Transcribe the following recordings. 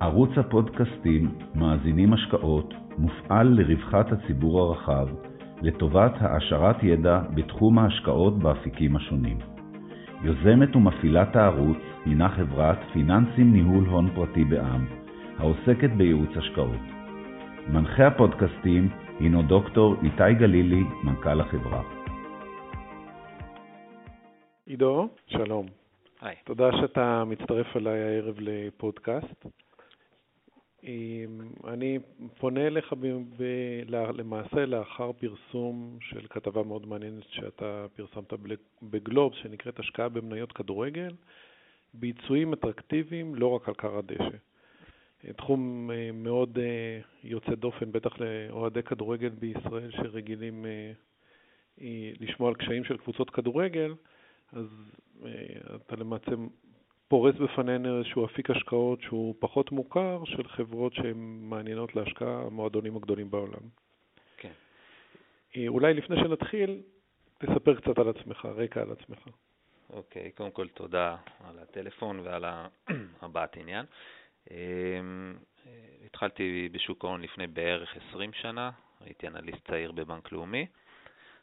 ערוץ הפודקאסטים מאזינים השקעות מופעל לרווחת הציבור הרחב, לטובת העשרת ידע בתחום ההשקעות באפיקים השונים. יוזמת ומפעילת הערוץ הינה חברת פיננסים ניהול הון פרטי בע"מ, העוסקת בייעוץ השקעות. מנחה הפודקאסטים הינו דוקטור איתי גלילי, מנכ"ל החברה. עידו, שלום. היי. תודה שאתה מצטרף אליי הערב לפודקאסט. אני פונה אליך ב, ב, למעשה לאחר פרסום של כתבה מאוד מעניינת שאתה פרסמת בגלובס, שנקראת השקעה במניות כדורגל, ביצועים אטרקטיביים לא רק על קר הדשא. תחום אה, מאוד אה, יוצא דופן, בטח לאוהדי כדורגל בישראל שרגילים אה, לשמוע על קשיים של קבוצות כדורגל, אז אתה למעשה פורס בפנינו איזשהו אפיק השקעות שהוא פחות מוכר של חברות שהן מעניינות להשקעה, המועדונים הגדולים בעולם. כן. אולי לפני שנתחיל, תספר קצת על עצמך, רקע על עצמך. אוקיי, קודם כל תודה על הטלפון ועל הבעת עניין. אמ, התחלתי בשוק ההון לפני בערך 20 שנה, הייתי אנליסט צעיר בבנק לאומי.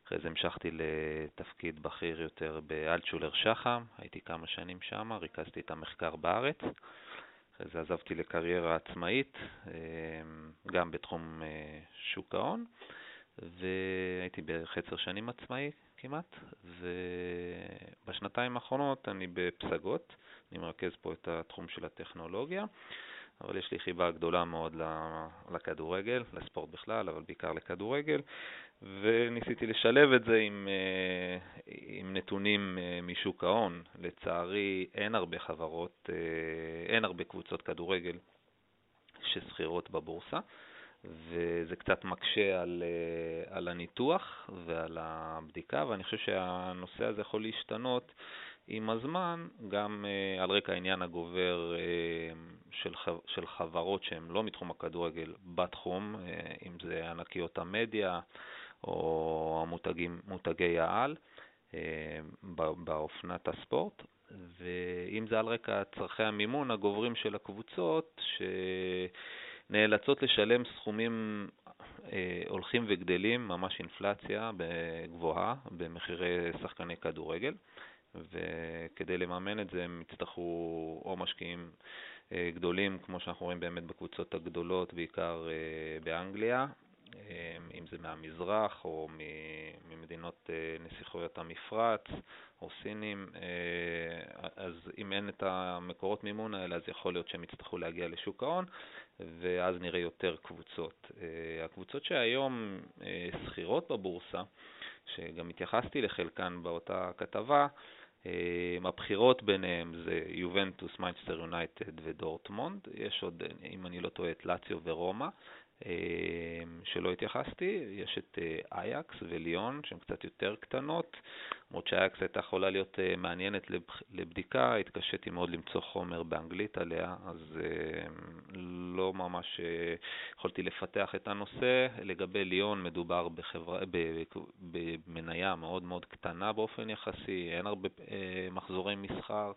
אחרי זה המשכתי לתפקיד בכיר יותר באלטשולר שחם, הייתי כמה שנים שם, ריכזתי את המחקר בארץ. אחרי זה עזבתי לקריירה עצמאית, אמ, גם בתחום אה, שוק ההון, והייתי בערך עשר שנים עצמאי כמעט, ובשנתיים האחרונות אני בפסגות, אני מרכז פה את התחום של הטכנולוגיה. אבל יש לי חיבה גדולה מאוד לכדורגל, לספורט בכלל, אבל בעיקר לכדורגל, וניסיתי לשלב את זה עם, אה, עם נתונים אה, משוק ההון. לצערי, אין הרבה חברות, אה, אין הרבה קבוצות כדורגל ששכירות בבורסה, וזה קצת מקשה על, על הניתוח ועל הבדיקה, ואני חושב שהנושא הזה יכול להשתנות עם הזמן, גם על רקע העניין הגובר של, של חברות שהן לא מתחום הכדורגל בתחום, אם זה ענקיות המדיה או המותגים, מותגי העל uh, באופנת הספורט, ואם זה על רקע צורכי המימון הגוברים של הקבוצות, שנאלצות לשלם סכומים הולכים וגדלים, ממש אינפלציה גבוהה במחירי שחקני כדורגל. וכדי לממן את זה הם יצטרכו או משקיעים אה, גדולים, כמו שאנחנו רואים באמת בקבוצות הגדולות, בעיקר אה, באנגליה, אה, אם זה מהמזרח או ממדינות נסיכויות המפרץ או סינים, אז אם אין את המקורות מימון האלה, אז יכול להיות שהם יצטרכו להגיע לשוק ההון, ואז נראה יותר קבוצות. הקבוצות שהיום סחירות בבורסה, שגם התייחסתי לחלקן באותה כתבה, אה, הבכירות ביניהם זה יובנטוס, מנצ'סטר יונייטד ודורטמונד. יש עוד, אם אני לא טועה, את לאציו ורומא, אה, שלא התייחסתי. יש את אה, אייאקס וליון, שהן קצת יותר קטנות, למרות שאייאקס הייתה יכולה להיות מעניינת לבדיקה, התקשיתי מאוד למצוא חומר באנגלית עליה, אז לא ממש יכולתי לפתח את הנושא. לגבי ליון, מדובר בחברה, במניה מאוד מאוד קטנה באופן יחסי, אין הרבה מחזורי מסחר.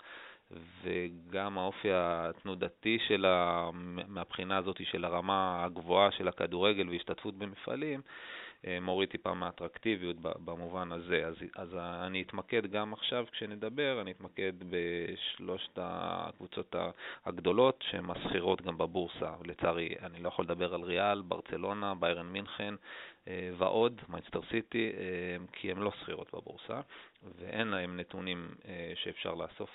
וגם האופי התנודתי שלה, מהבחינה הזאת של הרמה הגבוהה של הכדורגל והשתתפות במפעלים, אה, מוריד טיפה מהאטרקטיביות במובן הזה. אז, אז אני אתמקד גם עכשיו כשנדבר, אני אתמקד בשלושת הקבוצות הגדולות שהן סחירות גם בבורסה. לצערי, אני לא יכול לדבר על ריאל, ברצלונה, ביירן מינכן אה, ועוד, מנצ'סטר סיטי, אה, כי הן לא סחירות בבורסה ואין להן נתונים שאפשר לאסוף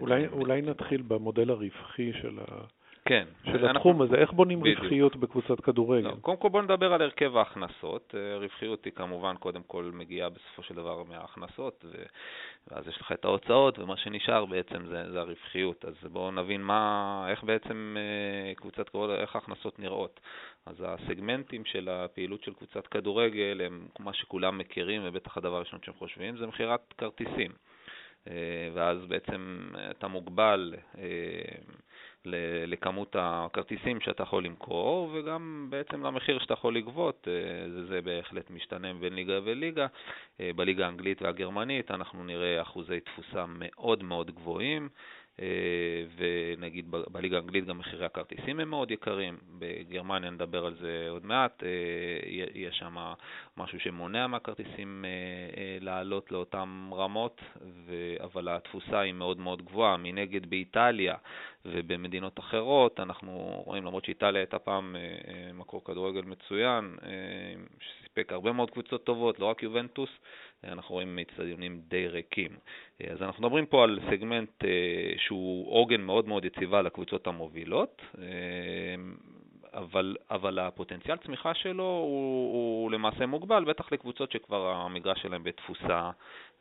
אולי, אולי נתחיל במודל הרווחי של, ה... כן, של התחום הזה, איך בונים בדיוק. רווחיות בקבוצת כדורגל? לא, קודם כל בוא נדבר על הרכב ההכנסות. אה, רווחיות היא כמובן קודם כל מגיעה בסופו של דבר מההכנסות, ואז יש לך את ההוצאות, ומה שנשאר בעצם זה, זה הרווחיות. אז בואו נבין מה, איך בעצם אה, קבוצת כדורגל, איך ההכנסות נראות. אז הסגמנטים של הפעילות של קבוצת כדורגל הם מה שכולם מכירים, ובטח הדבר הראשון שהם חושבים זה מכירת כרטיסים. אה, ואז בעצם אתה מוגבל אה, לכמות הכרטיסים שאתה יכול למכור, וגם בעצם למחיר שאתה יכול לגבות, אה, זה בהחלט משתנה בין ליגה וליגה. בליגה האנגלית והגרמנית אנחנו נראה אחוזי תפוסה מאוד מאוד גבוהים. ונגיד בליגה האנגלית גם מחירי הכרטיסים הם מאוד יקרים, בגרמניה נדבר על זה עוד מעט, יש שם משהו שמונע מהכרטיסים לעלות לאותן רמות, אבל התפוסה היא מאוד מאוד גבוהה. מנגד באיטליה ובמדינות אחרות, אנחנו רואים, למרות שאיטליה הייתה פעם מקור כדורגל מצוין, שסיפק הרבה מאוד קבוצות טובות, לא רק יובנטוס, אנחנו רואים אצטדיונים די ריקים. אז אנחנו מדברים פה על סגמנט אה, שהוא עוגן מאוד מאוד יציבה לקבוצות המובילות, אה, אבל, אבל הפוטנציאל צמיחה שלו הוא, הוא למעשה מוגבל, בטח לקבוצות שכבר המגרש שלהם בתפוסה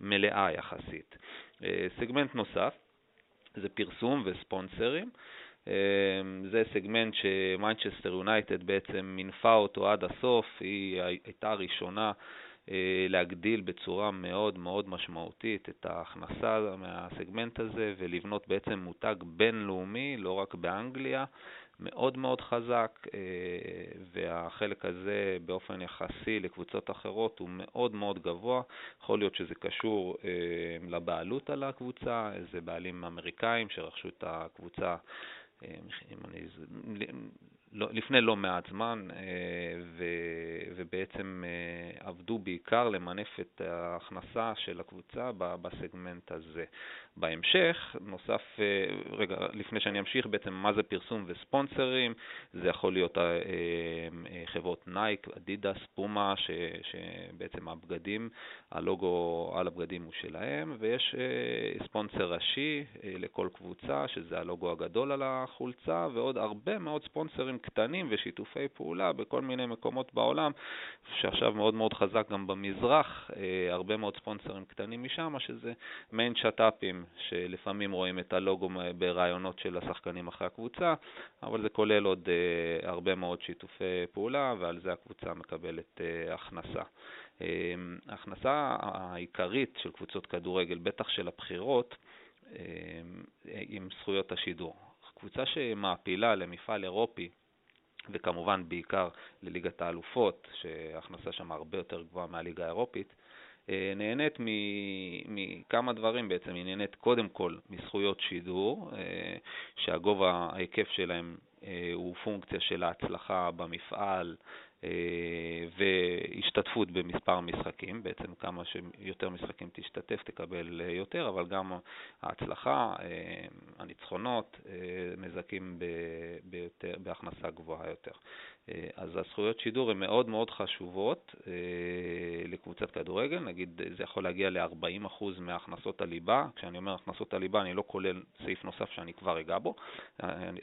מלאה יחסית. אה, סגמנט נוסף זה פרסום וספונסרים. זה סגמנט שמנצ'סטר יונייטד בעצם מינפה אותו עד הסוף, היא הייתה הראשונה אה, להגדיל בצורה מאוד מאוד משמעותית את ההכנסה מהסגמנט הזה ולבנות בעצם מותג בינלאומי, לא רק באנגליה, מאוד מאוד חזק, אה, והחלק הזה באופן יחסי לקבוצות אחרות הוא מאוד מאוד גבוה. יכול להיות שזה קשור אה, לבעלות על הקבוצה, איזה בעלים אמריקאים שרכשו את הקבוצה אם אני, לא, לפני לא מעט זמן, אה, ובעצם אה, עבדו בעיקר למנף את ההכנסה של הקבוצה בסגמנט הזה. בהמשך, נוסף, אה, רגע, לפני שאני אמשיך, בעצם מה זה פרסום וספונסרים, זה יכול להיות חברות נייק, אדידס, פומה, שבעצם הבגדים, הלוגו על הבגדים הוא שלהם, ויש ספונסר ראשי לכל קבוצה, שזה הלוגו הגדול על החולצה, ועוד הרבה מאוד ספונסרים קטנים ושיתופי פעולה בכל מיני מקומות בעולם, שעכשיו מאוד מאוד חזק גם במזרח, אה, הרבה מאוד ספונסרים קטנים משם, שזה מיין שת"פים, שלפעמים רואים את הלוגו ברעיונות של השחקנים אחרי הקבוצה, אבל זה כולל עוד אה, הרבה מאוד שיתופי פעולה, ועל זה הקבוצה מקבלת אה, הכנסה. ההכנסה העיקרית של קבוצות כדורגל, בטח של הבחירות, עם זכויות השידור. קבוצה שמעפילה למפעל אירופי וכמובן בעיקר לליגת האלופות, שההכנסה שם הרבה יותר גבוהה מהליגה האירופית, אה, נהנית מכמה דברים בעצם, היא נהנית קודם כל מזכויות שידור, אה, שהגובה, ההיקף שלהם אה, הוא פונקציה של ההצלחה במפעל, והשתתפות במספר משחקים, בעצם כמה שיותר משחקים תשתתף תקבל אה, יותר, אבל גם ההצלחה, אה, הניצחונות, מזכים ביותר, בהכנסה גבוהה יותר. אז הזכויות שידור הן מאוד מאוד חשובות לקבוצת כדורגל, נגיד זה יכול להגיע ל-40% מהכנסות הליבה, כשאני אומר הכנסות הליבה אני לא כולל סעיף נוסף שאני כבר אגע בו,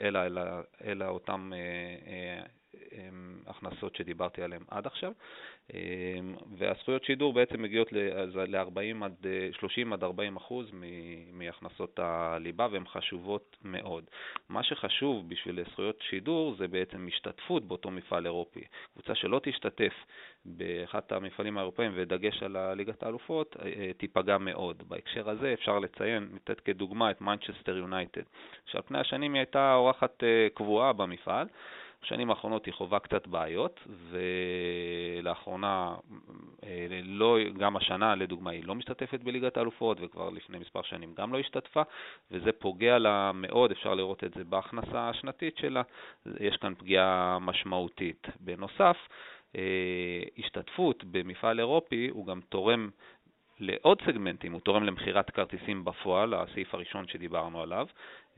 אלא, אלא, אלא אותם הכנסות שדיברתי עליהן עד עכשיו, והזכויות שידור בעצם מגיעות ל-40 עד 30 עד 40 אחוז מהכנסות הליבה והן חשובות מאוד. מה שחשוב בשביל זכויות שידור זה בעצם השתתפות באותו מפעל אירופי. קבוצה שלא תשתתף באחד המפעלים האירופאים ודגש על ליגת האלופות אה, תיפגע מאוד. בהקשר הזה אפשר לציין, לתת כדוגמה את מנצ'סטר יונייטד, שעל פני השנים היא הייתה אורחת אה, קבועה במפעל. בשנים האחרונות היא חווה קצת בעיות, ולאחרונה, אה, לא, גם השנה לדוגמה, היא לא משתתפת בליגת האלופות, וכבר לפני מספר שנים גם לא השתתפה, וזה פוגע לה מאוד, אפשר לראות את זה בהכנסה השנתית שלה, יש כאן פגיעה משמעותית. בנוסף, אה, השתתפות במפעל אירופי הוא גם תורם לעוד סגמנטים, הוא תורם למכירת כרטיסים בפועל, הסעיף הראשון שדיברנו עליו.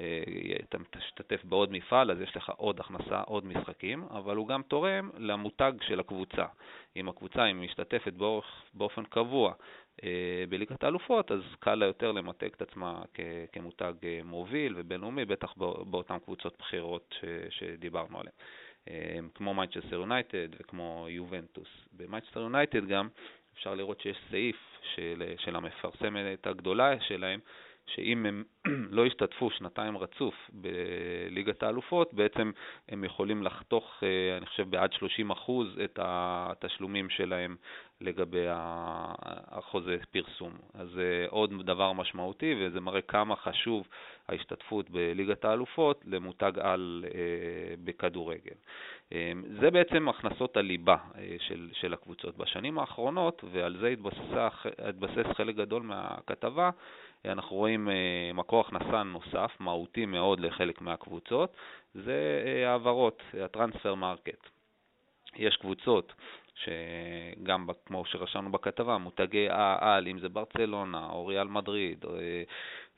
אה, אתה תשתתף בעוד מפעל, אז יש לך עוד הכנסה, עוד משחקים, אבל הוא גם תורם למותג של הקבוצה. אם הקבוצה היא משתתפת באופן קבוע אה, בליגת האלופות, אז קל לה יותר למתג את עצמה כמותג אה, מוביל ובינלאומי, בטח באותן קבוצות בכירות שדיברנו עליהן. כמו מנצ'סטר יונייטד וכמו יובנטוס. במנצ'סטר יונייטד גם אפשר לראות שיש סעיף של, של המפרסמת הגדולה שלהם, שאם הם לא ישתתפו שנתיים רצוף בליגת האלופות, בעצם הם יכולים לחתוך, אה, אני חושב, בעד 30 אחוז את התשלומים שלהם לגבי החוזה פרסום. אז זה עוד דבר משמעותי, וזה מראה כמה חשוב ההשתתפות בליגת האלופות למותג על אה, בכדורגל. אה, זה בעצם הכנסות הליבה של, של הקבוצות. בשנים האחרונות, ועל זה התבסס חלק גדול מהכתבה, אנחנו רואים מקור הכנסה נוסף, מהותי מאוד לחלק מהקבוצות, זה העברות, ה transfer market. יש קבוצות שגם כמו שרשמנו בכתבה, מותגי העל, אם זה ברצלונה או ריאל מדריד או,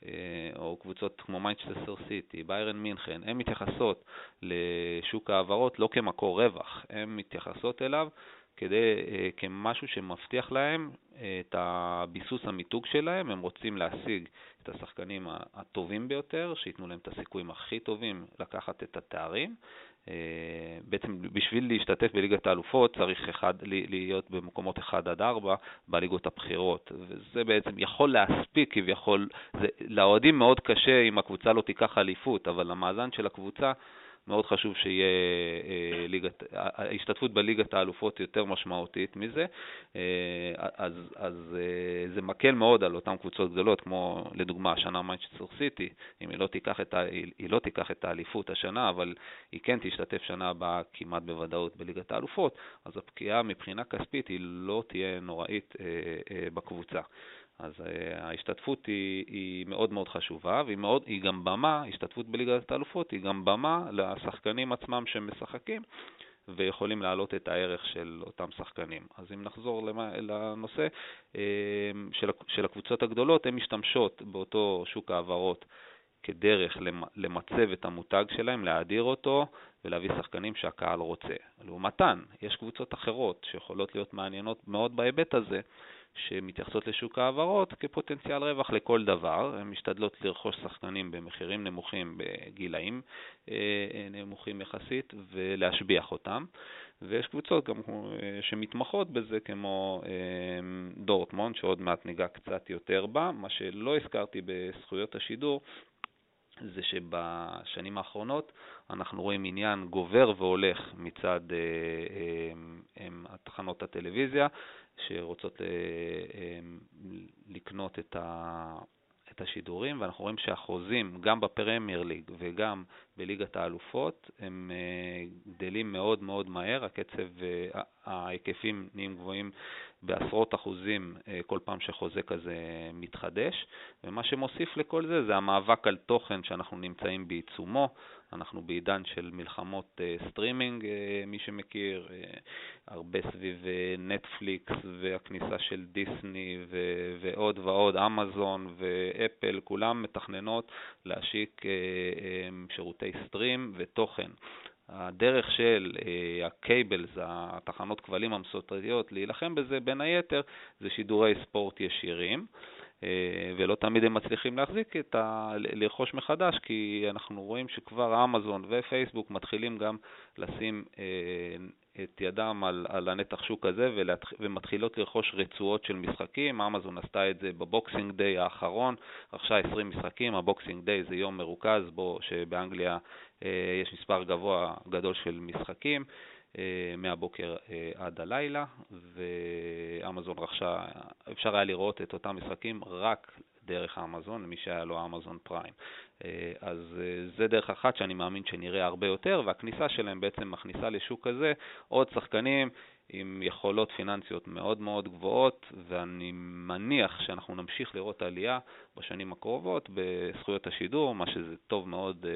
אה, או קבוצות כמו מנצ'סטר סיטי, ביירן מינכן, הן מתייחסות לשוק ההעברות לא כמקור רווח, הן מתייחסות אליו כדי, אה, כמשהו שמבטיח להם אה, את הביסוס המיתוג שלהם, הם רוצים להשיג את השחקנים הטובים ביותר, שייתנו להם את הסיכויים הכי טובים לקחת את התארים, אה, בעצם בשביל להשתתף בליגת האלופות צריך אחד, להיות במקומות 1 עד 4 בליגות הבכירות, וזה בעצם יכול להספיק כביכול, לאוהדים מאוד קשה אם הקבוצה לא תיקח אליפות, אבל המאזן של הקבוצה מאוד חשוב שיהיה אה, ליגת, ההשתתפות בליגת האלופות יותר משמעותית מזה, אה, אז, אז אה, זה מקל מאוד על אותן קבוצות גדולות, כמו לדוגמה השנה מנצ'סטר סיטי, אם היא לא, תיקח את ה, היא לא תיקח את האליפות השנה, אבל היא כן תשתתף שנה הבאה כמעט בוודאות בליגת האלופות, אז הפגיעה מבחינה כספית היא לא תהיה נוראית בקבוצה. אז אה, ההשתתפות היא, היא מאוד מאוד חשובה, והיא מאוד, היא גם במה, השתתפות בליגת האלופות היא גם במה לשחקנים עצמם שמשחקים ויכולים להעלות את הערך של אותם שחקנים. אז אם נחזור לנושא uh, של, של הקבוצות הגדולות, הן משתמשות באותו שוק העברות כדרך למצב את המותג שלהם, להאדיר אותו ולהביא שחקנים שהקהל רוצה. לעומתן, יש קבוצות אחרות שיכולות להיות מעניינות מאוד בהיבט הזה, שמתייחסות לשוק ההעברות כפוטנציאל רווח לכל דבר. הן משתדלות לרכוש שחקנים במחירים נמוכים בגילאים אה, אה, נמוכים יחסית ולהשביח אותם. ויש קבוצות גם אה, שמתמחות בזה, כמו דורטמונד, שעוד מעט ניגע קצת יותר בה. מה שלא הזכרתי בזכויות השידור, זה שבשנים האחרונות אנחנו רואים עניין גובר והולך מצד אה, אה, תחנות הטלוויזיה שרוצות אה, אה, לקנות את, ה, את השידורים, ואנחנו רואים שהחוזים, גם בפרמייר ליג וגם בליגת האלופות, הם אה, גדלים מאוד מאוד מהר, הקצב, ההיקפים נהיים גבוהים בעשרות אחוזים כל פעם שחוזה כזה מתחדש, ומה שמוסיף לכל זה זה המאבק על תוכן שאנחנו נמצאים בעיצומו. אנחנו בעידן של מלחמות סטרימינג, מי שמכיר, הרבה סביב נטפליקס והכניסה של דיסני ו- ועוד ועוד, אמזון ואפל, כולם מתכננות להשיק שירותי סטרים ותוכן. הדרך של הקייבלס, התחנות כבלים המסורתיות, להילחם בזה בין היתר זה שידורי ספורט ישירים. אה, ולא תמיד הם מצליחים להחזיק את ה... לרכוש מחדש, כי אנחנו רואים שכבר אמזון ופייסבוק מתחילים גם לשים אה, את ידם על, על הנתח שוק הזה ולהתח... ומתחילות לרכוש רצועות של משחקים. אמזון עשתה את זה ב Boxing Day האחרון, רכשה 20 משחקים, ה Boxing Day זה יום מרוכז בו שבאנגליה אה, יש מספר גבוה גדול של משחקים. אה, מהבוקר אה, עד הלילה, ואמזון רכשה, אפשר היה לראות את אותם משחקים רק דרך האמזון, למי שהיה לו אמזון פריים. אה, אז זה דרך אחת שאני מאמין שנראה הרבה יותר, והכניסה שלהם בעצם מכניסה לשוק הזה עוד שחקנים עם יכולות פיננסיות מאוד מאוד גבוהות, ואני מניח שאנחנו נמשיך לראות עלייה בשנים הקרובות בזכויות השידור, מה שזה טוב מאוד אה,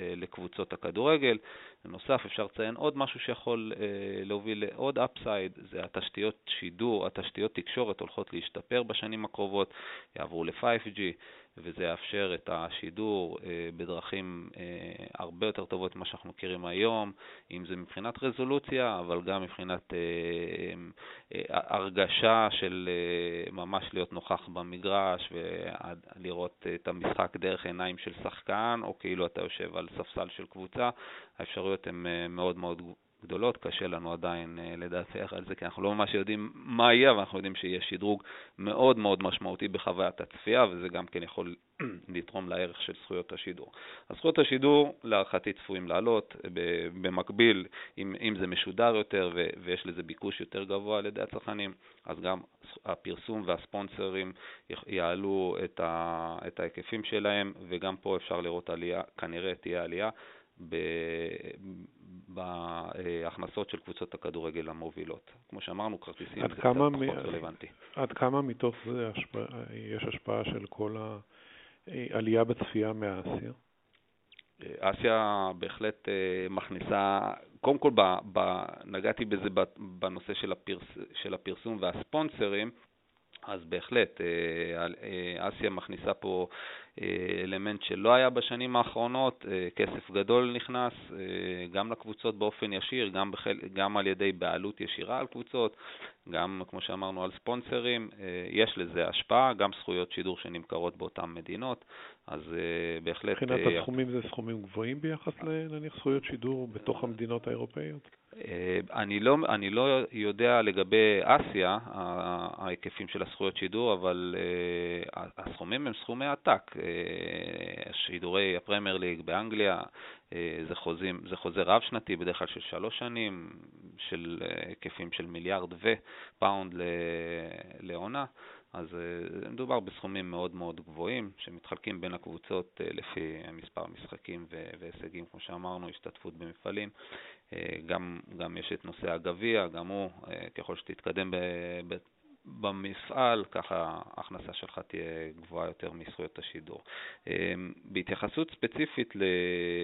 אה, לקבוצות הכדורגל. בנוסף, אפשר לציין עוד משהו שיכול אה, להוביל לעוד אפסייד, זה התשתיות שידור, התשתיות תקשורת הולכות להשתפר בשנים הקרובות, יעברו ל-5G. וזה יאפשר את השידור אה, בדרכים אה, הרבה יותר טובות ממה שאנחנו מכירים היום, אם זה מבחינת רזולוציה, אבל גם מבחינת אה, הרגשה של ממש להיות נוכח במגרש ולראות את המשחק דרך עיניים של שחקן, או כאילו אתה יושב על ספסל של קבוצה. האפשרויות הן מאוד מאוד גדולות, קשה לנו עדיין uh, לדווח על זה, כי אנחנו לא ממש יודעים מה יהיה, אבל אנחנו יודעים שיהיה שדרוג מאוד מאוד משמעותי בחוויית הצפייה, וזה גם כן יכול לתרום לערך של זכויות השידור. אז זכויות השידור להערכתי צפויים לעלות, במקביל, אם, אם זה משודר יותר ו, ויש לזה ביקוש יותר גבוה על ידי הצרכנים, אז גם הפרסום והספונסרים יעלו את, ה, את ההיקפים שלהם, וגם פה אפשר לראות עלייה, כנראה תהיה עלייה. בהכנסות של קבוצות הכדורגל המובילות. כמו שאמרנו, כרטיסים זה קצת פחות מ... רלוונטי. עד כמה מתוך זה השפע... יש השפעה של כל העלייה בצפייה מאסיה? אסיה בהחלט אה, מכניסה, קודם כל ב, ב, נגעתי בזה בנושא של, הפרס, של הפרסום והספונסרים, אז בהחלט אה, אה, אסיה מכניסה פה אלמנט שלא היה בשנים האחרונות, כסף גדול נכנס גם לקבוצות באופן ישיר, גם, בחל, גם על ידי בעלות ישירה על קבוצות, גם כמו שאמרנו על ספונסרים, יש לזה השפעה, גם זכויות שידור שנמכרות באותן מדינות, אז uh, בהחלט... מבחינת uh, הסכומים זה סכומים גבוהים ביחס לנניח זכויות שידור בתוך המדינות האירופאיות? Uh, אני, לא, אני לא יודע לגבי אסיה, ההיקפים של הזכויות שידור, אבל uh, הסכומים הם סכומי עתק. Uh, שידורי הפרמייר ליג באנגליה uh, זה, חוזים, זה חוזה רב-שנתי, בדרך כלל של שלוש שנים, של היקפים של מיליארד ופאונד לעונה. אז uh, מדובר בסכומים מאוד מאוד גבוהים שמתחלקים בין הקבוצות uh, לפי מספר משחקים והישגים, כמו שאמרנו, השתתפות במפעלים. Uh, גם, גם יש את נושא הגביע, גם הוא, ככל שתתקדם במפעל, ככה ההכנסה שלך תהיה גבוהה יותר מזכויות השידור. אמ, בהתייחסות ספציפית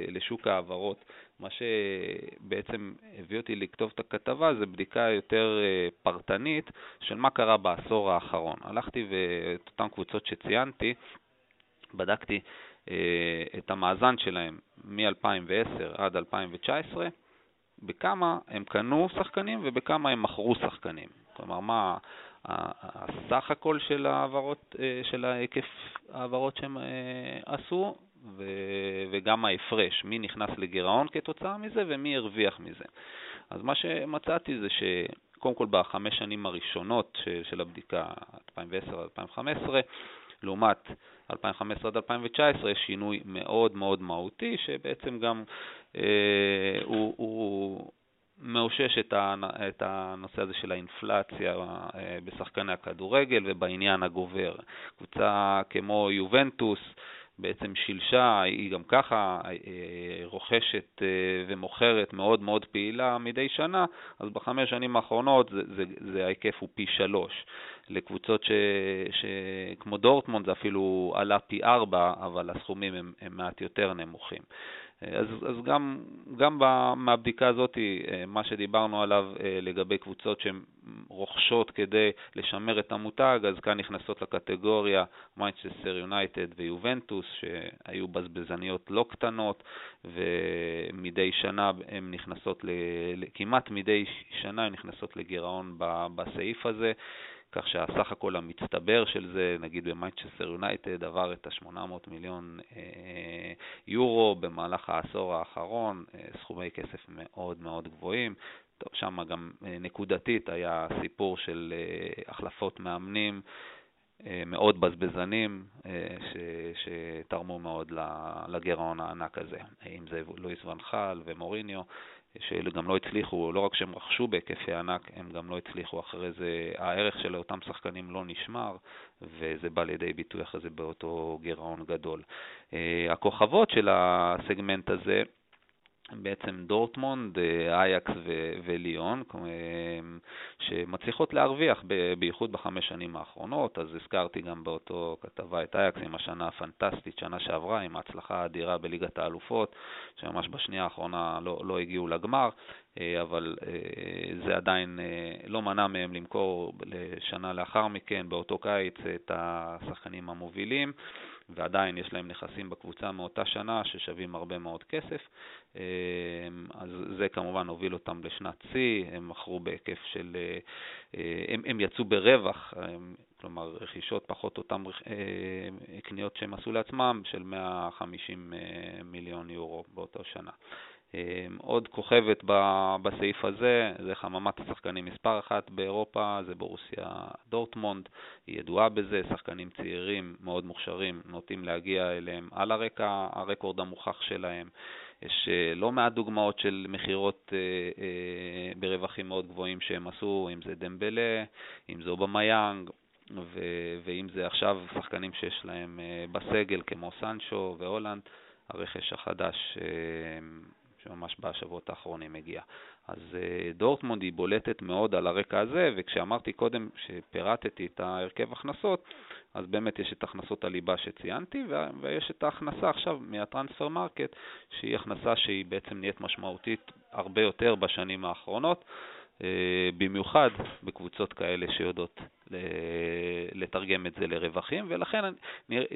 לשוק ההעברות, מה שבעצם הביא אותי לכתוב את הכתבה זה בדיקה יותר אה, פרטנית של מה קרה בעשור האחרון. הלכתי ואת אותן קבוצות שציינתי, בדקתי אה, את המאזן שלהם מ-2010 עד 2019, בכמה הם קנו שחקנים ובכמה הם מכרו שחקנים. כלומר, מה הסך הכל של העברות, אה, של ההיקף העברות שהם אה, עשו, וגם ההפרש, מי נכנס לגירעון כתוצאה מזה ומי הרוויח מזה. אז מה שמצאתי זה שקודם כל בחמש שנים הראשונות של הבדיקה, 2010-2015, לעומת 2015 עד 2019 יש שינוי מאוד מאוד מהותי, שבעצם גם אה, הוא, הוא מאושש את הנושא הזה של האינפלציה אה, בשחקני הכדורגל ובעניין הגובר. קבוצה כמו יובנטוס בעצם שילשה, היא גם ככה אה, רוכשת אה, ומוכרת מאוד מאוד פעילה מדי שנה, אז בחמש שנים האחרונות זה, זה, זה ההיקף הוא פי שלוש. לקבוצות ש, ש, כמו דורטמונד זה אפילו עלה פי ארבע, אבל הסכומים הם, הם מעט יותר נמוכים. אז, אז גם, גם מהבדיקה הזאת, אה, מה שדיברנו עליו אה, לגבי קבוצות שהן רוכשות כדי לשמר את המותג, אז כאן נכנסות לקטגוריה מנצ'סטר יונייטד ויובנטוס, שהיו בזבזניות לא קטנות, ומדי שנה הן נכנסות, כמעט מדי שנה הן נכנסות לגירעון בסעיף הזה. כך שהסך הכל המצטבר של זה, נגיד במנצ'סטר יונייטד, עבר את ה-800 מיליון אה, יורו במהלך העשור האחרון, אה, סכומי כסף מאוד מאוד גבוהים. טוב, שם גם אה, נקודתית היה סיפור של אה, החלפות מאמנים. אה, מאוד בזבזנים ש, שתרמו מאוד לגירעון הענק הזה, אם זה לואיס ונחל ומוריניו, שגם לא הצליחו, לא רק שהם רכשו בהיקפי ענק, הם גם לא הצליחו אחרי זה, הערך של אותם שחקנים לא נשמר, וזה בא לידי ביטוי אחרי זה באותו גירעון גדול. אה, הכוכבות של הסגמנט הזה, בעצם דורטמונד, אה, אייקס וליון, אה, שמצליחות להרוויח, בייחוד בחמש שנים האחרונות. אז הזכרתי גם באותו כתבה את אייקס עם השנה הפנטסטית, שנה שעברה, עם ההצלחה האדירה בליגת האלופות, שממש בשנייה האחרונה לא, לא הגיעו לגמר, אה, אבל זה עדיין לא מנע מהם למכור לשנה לאחר מכן, באותו קיץ, את השחקנים המובילים. ועדיין יש להם נכסים בקבוצה מאותה שנה ששווים הרבה מאוד כסף. אמ, אז זה כמובן הוביל אותם לשנת שיא, הם מכרו בהיקף של, אה, הם, הם יצאו ברווח, הם, כלומר רכישות פחות אותן אה, קניות שהם עשו לעצמם, של 150 אה, מיליון יורו באותה שנה. אמ, עוד כוכבת בסעיף הזה, זה חממת השחקנים מספר אחת באירופה, זה ברוסיה דורטמונד, היא ידועה בזה, שחקנים צעירים מאוד מוכשרים נוטים להגיע אליהם על הרקע, הרקורד המוכח שלהם. יש אה, לא מעט דוגמאות של מכירות אה, אה, ברווחים מאוד גבוהים שהם עשו, אם זה דמבלה, אם זה אובמיאנג, ואם זה עכשיו שחקנים שיש להם בסגל כמו סנצ'ו והולנד, הרכש החדש שממש בשבועות האחרונים הגיע. אז דורטמונד היא בולטת מאוד על הרקע הזה, וכשאמרתי קודם שפירטתי את ההרכב הכנסות, אז באמת יש את הכנסות הליבה שציינתי, ויש את ההכנסה עכשיו מה transfer market, שהיא הכנסה שהיא בעצם נהיית משמעותית הרבה יותר בשנים האחרונות. אה, במיוחד בקבוצות כאלה שיודעות לתרגם את זה לרווחים, ולכן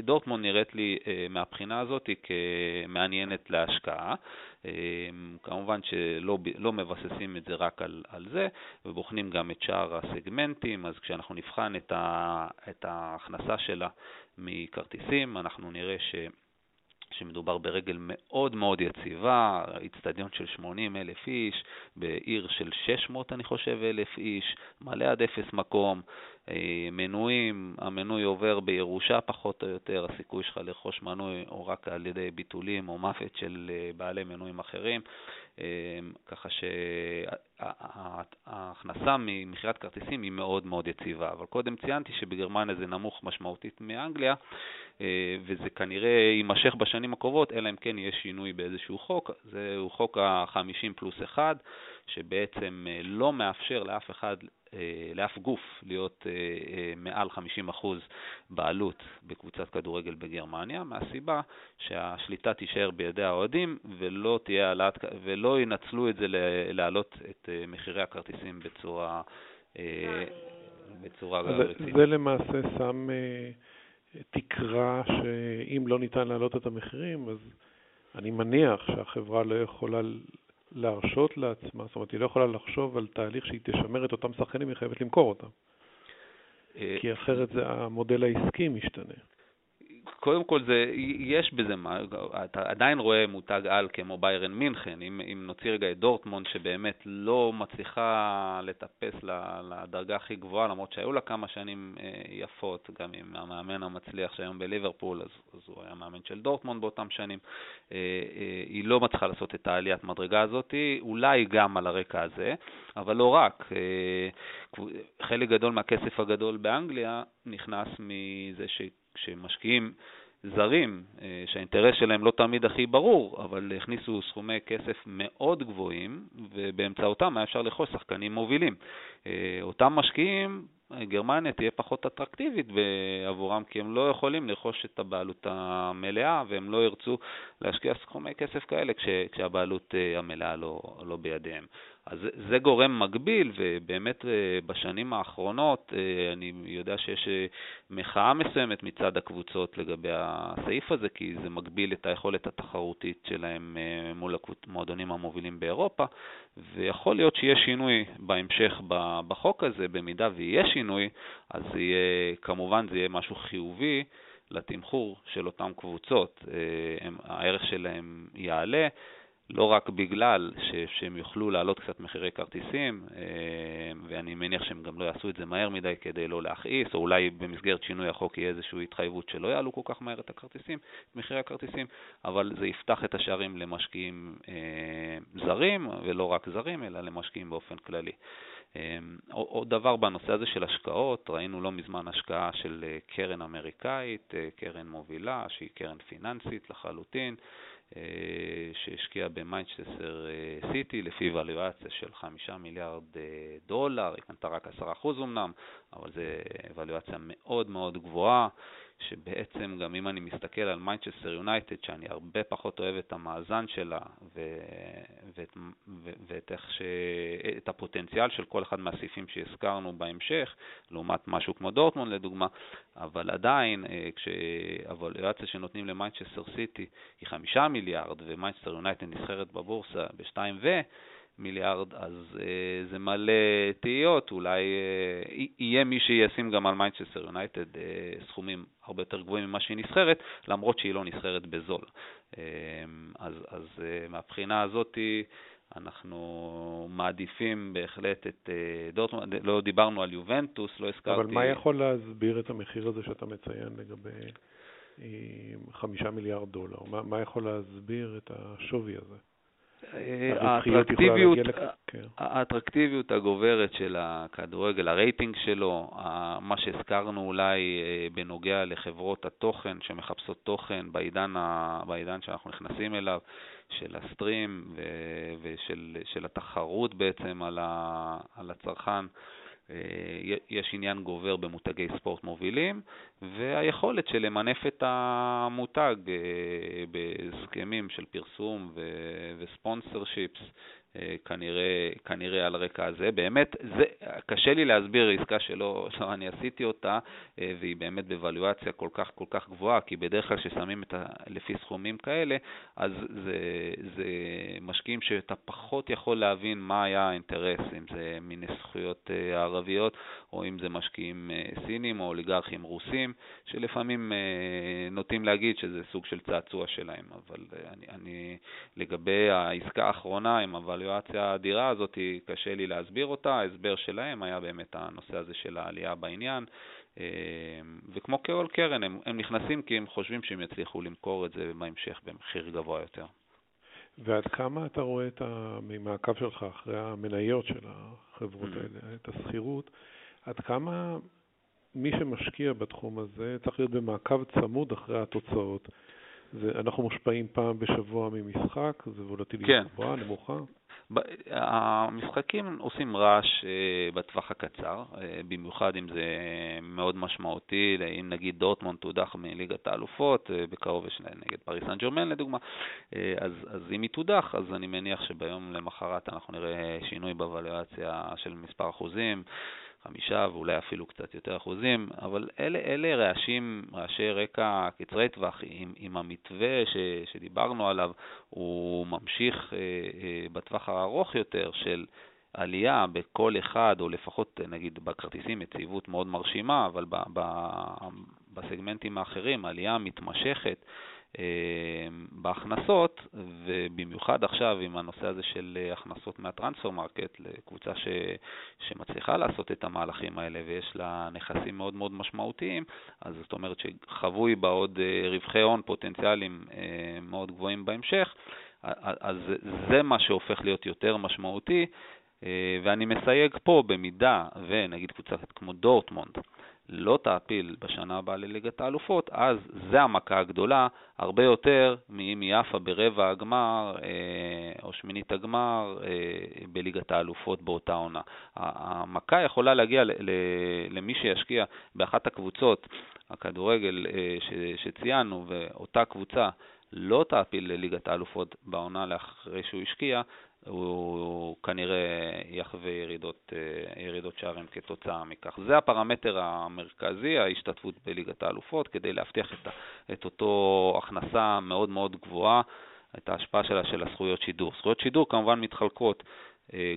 דורטמונד נראית לי אה, מהבחינה הזאת כמעניינת להשקעה. אה, כמובן שלא לא מבססים את זה רק על, על זה, ובוחנים גם את שאר הסגמנטים, אז כשאנחנו נבחן את, ה, את ההכנסה שלה מכרטיסים, אנחנו נראה ש... שמדובר ברגל מאוד מאוד יציבה, איצטדיון של 80 אלף איש, בעיר של 600 אני חושב אלף איש, מלא עד אפס מקום, מנויים, המנוי עובר בירושה פחות או יותר, הסיכוי שלך לרכוש מנוי או רק על ידי ביטולים או מוות של אה, בעלי מנויים אחרים, אה, ככה שההכנסה ממכירת כרטיסים היא מאוד מאוד יציבה. אבל קודם ציינתי שבגרמניה זה נמוך משמעותית מאנגליה, וזה כנראה יימשך בשנים הקרובות, אלא אם כן יהיה שינוי באיזשהו חוק, זהו חוק ה-50 פלוס 1, שבעצם לא מאפשר לאף אחד אה, לאף גוף להיות אה, אה, מעל 50% בעלות בקבוצת כדורגל בגרמניה, מהסיבה שהשליטה תישאר בידי האוהדים ולא, תהיה ולא ינצלו את זה להעלות את מחירי הכרטיסים בצורה, בצורה רצינית. זה למעשה שם תקרה שאם לא ניתן להעלות את המחירים, אז אני מניח שהחברה לא יכולה להרשות לעצמה, זאת אומרת, היא לא יכולה לחשוב על תהליך שהיא תשמר את אותם שחקנים, היא חייבת למכור אותם. אה, כי אחרת זה המודל העסקי משתנה. קודם כל, זה, יש בזה מה, אתה עדיין רואה מותג על כמו ביירן מינכן, אם, אם נוציא רגע את דורטמונד, שבאמת לא מצליחה לטפס לדרגה הכי גבוהה, למרות שהיו לה כמה שנים אה, יפות, גם עם המאמן המצליח שהיום בליברפול, אז, אז הוא היה מאמן של דורטמונד באותם שנים, אה, אה, היא לא מצליחה לעשות את העליית מדרגה הזאת, אולי גם על הרקע הזה, אבל לא רק. חלק גדול מהכסף הגדול באנגליה נכנס מזה ש... כשמשקיעים זרים, אה, שהאינטרס שלהם לא תמיד הכי ברור, אבל הכניסו סכומי כסף מאוד גבוהים, ובאמצעותם היה אפשר לרכוש שחקנים מובילים. אה, אותם משקיעים, גרמניה תהיה פחות אטרקטיבית עבורם, כי הם לא יכולים לרכוש את הבעלות המלאה, והם לא ירצו להשקיע סכומי כסף כאלה כשהבעלות אה, המלאה לא, לא בידיהם. אז זה גורם מגביל, ובאמת אה, בשנים האחרונות אה, אני יודע שיש אה, מחאה מסוימת מצד הקבוצות לגבי הסעיף הזה, כי זה מגביל את היכולת התחרותית שלהם מול המועדונים המובילים באירופה, ויכול להיות שיהיה שינוי בהמשך בחוק הזה, במידה ויהיה שינוי, אז יהיה, כמובן זה יהיה משהו חיובי. לתמחור של אותן קבוצות, הערך שלהם יעלה, לא רק בגלל ש, שהם יוכלו להעלות קצת מחירי כרטיסים, אה, ואני מניח שהם גם לא יעשו את זה מהר מדי כדי לא להכעיס, או אולי במסגרת שינוי החוק יהיה איזושהי התחייבות שלא יעלו כל כך מהר את הכרטיסים, את מחירי הכרטיסים, אבל זה יפתח את השערים למשקיעים אה, זרים, ולא רק זרים, אלא למשקיעים באופן כללי. אה, עוד דבר בנושא הזה של השקעות, ראינו לא מזמן השקעה של קרן אמריקאית, קרן מובילה, שהיא קרן פיננסית לחלוטין, שהשקיע במיינצ'סטר אה, סיטי לפי ואליואציה של חמישה מיליארד אה, דולר, היא קנתה רק עשרה אחוז אמנם, אבל זו ואליואציה מאוד מאוד גבוהה. שבעצם גם אם אני מסתכל על מיינצ'סטר יונייטד, שאני הרבה פחות אוהב את המאזן שלה ו... ואת, ו... ואת איך ש... את הפוטנציאל של כל אחד מהסעיפים שהזכרנו בהמשך, לעומת משהו כמו דורטמונד לדוגמה, אבל עדיין, אה, כשהואליואציה שנותנים למיינצ'סטר סיטי היא חמישה מיליארד ומיינצ'סטר יונייטד נסחרת בבורסה בשתיים ו... מיליארד, אז אה, זה מלא תהיות, אולי אה, יהיה מי שישים גם על מיינצ'סטר יונייטד אה, סכומים הרבה יותר גבוהים ממה שהיא נסחרת, למרות שהיא לא נסחרת בזול. אה, אז, אז אה, מהבחינה הזאת אנחנו מעדיפים בהחלט את אה, דורטמונד, לא דיברנו על יובנטוס, לא הזכרתי... אבל מה יכול להסביר את המחיר הזה שאתה מציין לגבי אה, חמישה מיליארד דולר? מה, מה יכול להסביר את השווי הזה? האטרקטיביות, כן. האטרקטיביות הגוברת של הכדורגל, הרייטינג שלו, מה שהזכרנו אולי אה, בנוגע לחברות התוכן שמחפשות תוכן בעידן, בעידן שאנחנו נכנסים אליו, של הסטרים ושל התחרות בעצם על, על הצרכן. אה, יש עניין גובר במותגי ספורט מובילים, והיכולת של למנף את המותג אה, בהסכמים של פרסום וספונסר שיפס כנראה, כנראה על הרקע הזה. באמת, זה, קשה לי להסביר עסקה שלא, שלא אני עשיתי אותה, אה, והיא באמת בוולואציה כל כך כל כך גבוהה, כי בדרך כלל כששמים את ה, לפי סכומים כאלה, אז זה, זה משקיעים שאתה פחות יכול להבין מה היה האינטרס, אם זה מיני זכויות אה, ערביות, או אם זה משקיעים סינים או אוליגרכים רוסים, שלפעמים נוטים להגיד שזה סוג של צעצוע שלהם, אבל אני, אני לגבי העסקה האחרונה עם הוולואציה, הוואלואציה האדירה הזאת, קשה לי להסביר אותה, ההסבר שלהם היה באמת הנושא הזה של העלייה בעניין, אה, וכמו כל קרן, הם, הם נכנסים כי הם חושבים שהם יצליחו למכור את זה בהמשך במחיר גבוה יותר. ועד כמה אתה רואה את המעקב שלך אחרי המניות של החברות mm-hmm. האלה, את השכירות, עד כמה מי שמשקיע בתחום הזה צריך להיות במעקב צמוד אחרי התוצאות? אנחנו מושפעים פעם בשבוע ממשחק, זה וולטיליות כן. גבוהה, נמוכה? המשחקים עושים רעש אה, בטווח הקצר, אה, במיוחד אם זה מאוד משמעותי, אם נגיד דורטמונד תודח מליגת האלופות, אה, בקרוב יש נגד פריס סן ג'רמן לדוגמה, אז, אז אם היא תודח, אז אני מניח שביום למחרת אנחנו נראה שינוי בוולואציה של מספר אחוזים. חמישה ואולי אפילו קצת יותר אחוזים, אבל אלה, אלה רעשים, רעשי רקע קצרי טווח. אם, אם המתווה ש, שדיברנו עליו הוא ממשיך אה, אה, בטווח הארוך יותר של עלייה בכל אחד, או לפחות נגיד בכרטיסים יציבות מאוד מרשימה, אבל ב, ב, בסגמנטים האחרים עלייה מתמשכת, בהכנסות, ובמיוחד עכשיו עם הנושא הזה של אה, הכנסות מה transfer market לקבוצה ש, שמצליחה לעשות את המהלכים האלה ויש לה נכסים מאוד מאוד משמעותיים, אז זאת אומרת שחבוי בה עוד אה, רווחי הון פוטנציאליים מאוד גבוהים בהמשך, אז זה מה שהופך להיות יותר משמעותי, ואני מסייג פה במידה ונגיד קבוצה כמו דורטמונד, לא תעפיל בשנה הבאה לליגת האלופות, אז זה המכה הגדולה, הרבה יותר מאם היא עפה ברבע הגמר אה, או שמינית הגמר אה, בליגת האלופות באותה עונה. המכה יכולה להגיע למי שישקיע באחת הקבוצות, הכדורגל אה, שציינו, ואותה קבוצה לא תעפיל לליגת האלופות בעונה לאחרי שהוא השקיע, הוא כנראה יחווה ירידות, אה, ירידות שערים כתוצאה מכך. זה הפרמטר המרכזי, ההשתתפות בליגת האלופות, כדי להבטיח את, את אותו הכנסה מאוד מאוד גבוהה, את ההשפעה שלה של הזכויות שידור. זכויות שידור כמובן מתחלקות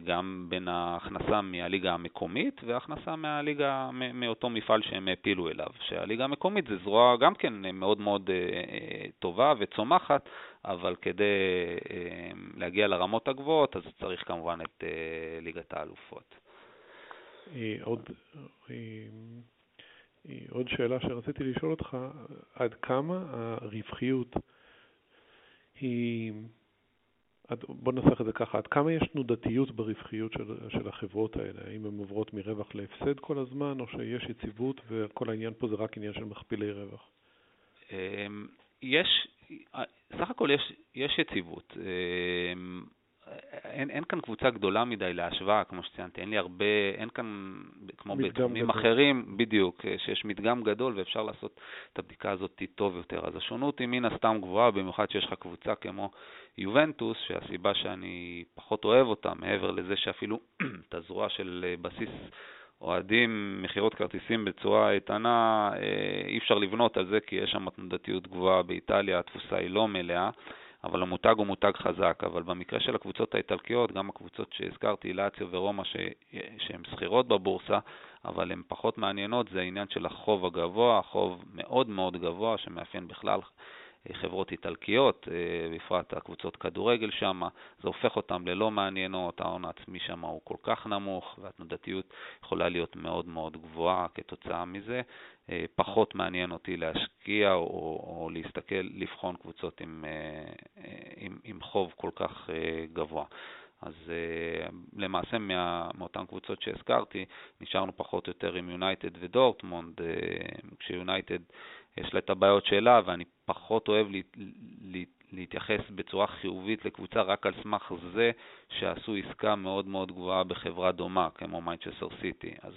גם בין ההכנסה מהליגה המקומית וההכנסה מהליגה, מאותו מפעל שהם העפילו אליו, שהליגה המקומית זה זרוע גם כן מאוד מאוד אה, טובה וצומחת, אבל כדי אה, להגיע לרמות הגבוהות אז צריך כמובן את ליגת האלופות. עוד, עוד שאלה שרציתי לשאול אותך, עד כמה הרווחיות היא בוא ננסח את זה ככה, עד כמה יש תנודתיות ברווחיות של, של החברות האלה? האם הן עוברות מרווח להפסד כל הזמן, או שיש יציבות וכל העניין פה זה רק עניין של מכפילי רווח? אמ, יש, סך הכל יש, יש יציבות. אין, אין כאן קבוצה גדולה מדי להשוואה, כמו שציינתי, אין לי הרבה, אין כאן, כמו בתחומים אחרים, בדיוק, שיש מדגם גדול ואפשר לעשות את הבדיקה הזאת טוב יותר. אז השונות היא מן הסתם גבוהה, במיוחד שיש לך קבוצה כמו יובנטוס, שהסיבה שאני פחות אוהב אותה, מעבר לזה שאפילו את הזרוע של אה, בסיס אוהדים, מכירות כרטיסים בצורה איתנה, אה, אי אפשר לבנות על זה כי יש שם תנודתיות גבוהה באיטליה, התפוסה היא לא מלאה. אבל המותג הוא מותג חזק. אבל במקרה של הקבוצות האיטלקיות, גם הקבוצות שהזכרתי, לאציו ורומא, שהן שכירות בבורסה, אבל הן פחות מעניינות, זה העניין של החוב הגבוה, החוב מאוד מאוד גבוה, שמאפיין בכלל חברות איטלקיות, בפרט הקבוצות כדורגל שם, זה הופך אותן ללא מעניינות, ההון העצמי שם הוא כל כך נמוך, והתנודתיות יכולה להיות מאוד מאוד גבוהה כתוצאה מזה. פחות מעניין אותי להשקיע או, או להסתכל, לבחון קבוצות עם, עם, עם חוב כל כך גבוה. אז אה, למעשה מה, מאותן קבוצות שהזכרתי, נשארנו פחות או יותר עם יונייטד ודורטמונד, אה, כשיונייטד יש לה את הבעיות שלה, ואני פחות אוהב לה, לה, להתייחס בצורה חיובית לקבוצה רק על סמך זה שעשו עסקה מאוד מאוד גבוהה בחברה דומה, כמו מיינצ'סטר סיטי. אז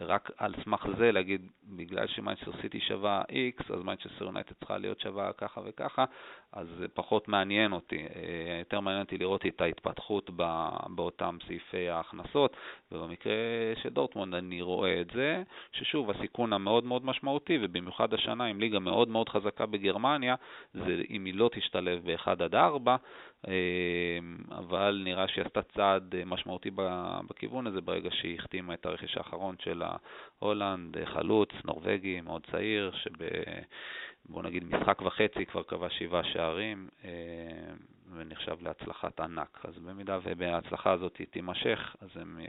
רק על סמך זה להגיד, בגלל שמיינצ'סטר סיטי שווה X, אז מיינצ'סטר יונייטד צריכה להיות שווה ככה וככה, אז זה פחות מעניין אותי. אה, יותר מעניין אותי לראות את ההתפתחות באותם סעיפי ההכנסות, ובמקרה של דורטמונד אני רואה את זה, ששוב, הסיכון המאוד מאוד משמעותי, ובמיוחד השנה עם ליגה מאוד מאוד חזקה בגרמניה, זה אם היא לא תשתלב ב-1 עד 4, אמ, אבל נראה שהיא עשתה צעד אה, משמעותי בכיוון הזה ברגע שהיא החתימה את הרכש האחרון של הולנד, אה, חלוץ, נורבגי, מאוד צעיר, שב... בוא נגיד משחק וחצי כבר קבע שבעה שערים אה, ונחשב להצלחת ענק. אז במידה ובהצלחה הזאת תימשך, אז, הם,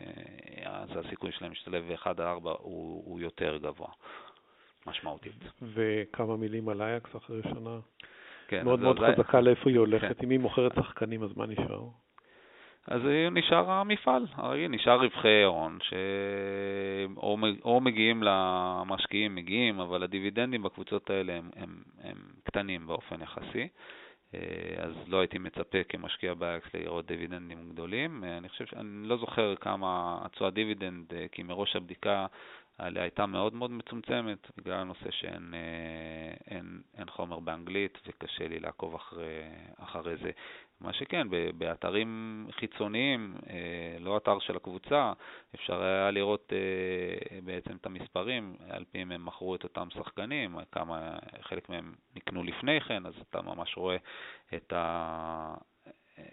אז הסיכוי שלהם להשתלב ב-1 עד 4 הוא, הוא יותר גבוה, משמעותית. וכמה מילים על אייקס אחרי שנה? כן, מאוד מאוד חזקה לאיפה היא הולכת. כן. אם היא מוכרת שחקנים, אז מה נשאר? אז נשאר המפעל הרגיל, נשאר רווחי הון, שאו מגיעים למשקיעים, מגיעים, אבל הדיבידנדים בקבוצות האלה הם, הם, הם קטנים באופן יחסי. אה, אז לא הייתי מצפה כמשקיע באייאקס לראות דיבידנדים גדולים. אה, אני חושב, אני לא זוכר כמה התשואה דיבידנד, אה, כי מראש הבדיקה עליה הייתה מאוד מאוד מצומצמת, בגלל הנושא שאין אין, אין חומר באנגלית וקשה לי לעקוב אחרי, אחרי זה. מה שכן, באתרים חיצוניים, אה, לא אתר של הקבוצה, אפשר היה לראות אה, בעצם את המספרים, על פיהם הם מכרו את אותם שחקנים, כמה, חלק מהם נקנו לפני כן, אז אתה ממש רואה את, ה,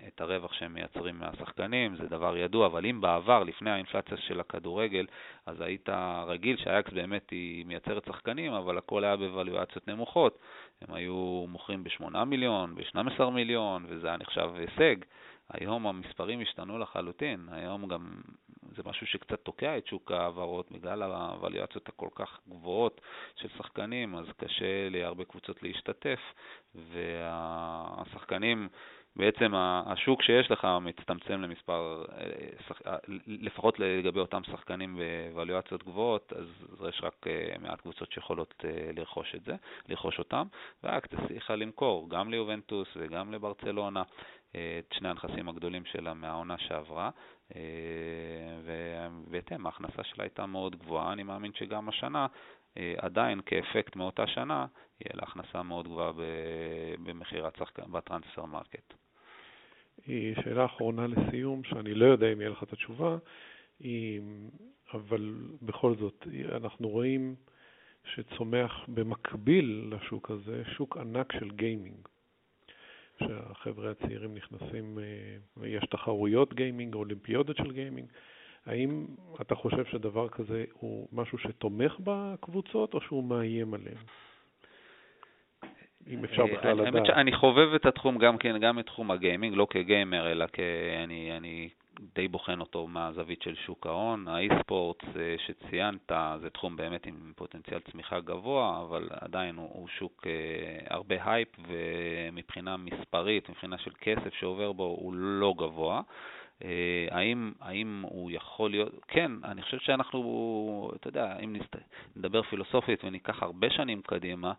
את הרווח שהם מייצרים מהשחקנים, זה דבר ידוע, אבל אם בעבר, לפני האינפלציה של הכדורגל, אז היית רגיל שהאקס באמת היא מייצרת שחקנים, אבל הכל היה בוולואציות נמוכות. הם היו מוכרים ב-8 מיליון, ב-12 מיליון, וזה היה נחשב הישג. היום המספרים השתנו לחלוטין, היום גם זה משהו שקצת תוקע את שוק ההעברות בגלל הווליואציות הכל כך גבוהות של שחקנים, אז קשה להרבה קבוצות להשתתף, והשחקנים בעצם השוק שיש לך מצטמצם למספר, אה, אה, לפחות לגבי אותם שחקנים בוואלואציות גבוהות, אז יש רק אה, מעט קבוצות שיכולות לרכוש את זה, לרכוש אותם, ורק תצליחה למכור גם ליובנטוס וגם לברצלונה את שני הנכסים הגדולים שלה מהעונה שעברה, ובהתאם ההכנסה שלה הייתה מאוד גבוהה, אני מאמין שגם השנה עדיין כאפקט מאותה שנה, יהיה לה הכנסה מאוד גבוהה במכירת שחקן, ב transfer market. שאלה אחרונה לסיום, שאני לא יודע אם יהיה לך את התשובה, אבל בכל זאת, אנחנו רואים שצומח במקביל לשוק הזה שוק ענק של גיימינג. שהחבר'ה הצעירים נכנסים, ויש תחרויות גיימינג, אולימפיודות של גיימינג. האם אתה חושב שדבר כזה הוא משהו שתומך בקבוצות או שהוא מאיים עליהן? אם אפשר אה, בכלל לדעת. האמת שאני חובב את התחום גם כן, גם את תחום הגיימינג, לא כגיימר, אלא כי אני, אני די בוחן אותו מהזווית של שוק ההון. האי-ספורט אה, שציינת זה תחום באמת עם פוטנציאל צמיחה גבוה, אבל עדיין הוא, הוא שוק אה, הרבה הייפ, ומבחינה מספרית, מבחינה של כסף שעובר בו, הוא לא גבוה. האם, האם הוא יכול להיות, כן, אני חושב שאנחנו, אתה יודע, אם נדבר פילוסופית וניקח הרבה שנים קדימה,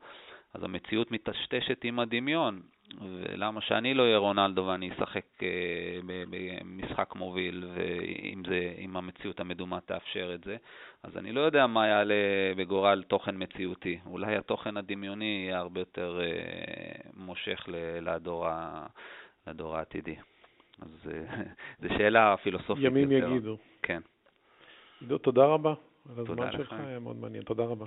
אז המציאות מטשטשת עם הדמיון. ולמה שאני לא אהיה רונלדו ואני אשחק אה, במשחק מוביל, ואם זה, אם המציאות המדומה תאפשר את זה, אז אני לא יודע מה יעלה בגורל תוכן מציאותי. אולי התוכן הדמיוני יהיה הרבה יותר אה, מושך לדור, לדור העתידי. אז אה, זו שאלה פילוסופית ימים יותר. ימים יגידו. כן. עידו, תודה רבה על הזמן שלך, היה מאוד מעניין. תודה רבה.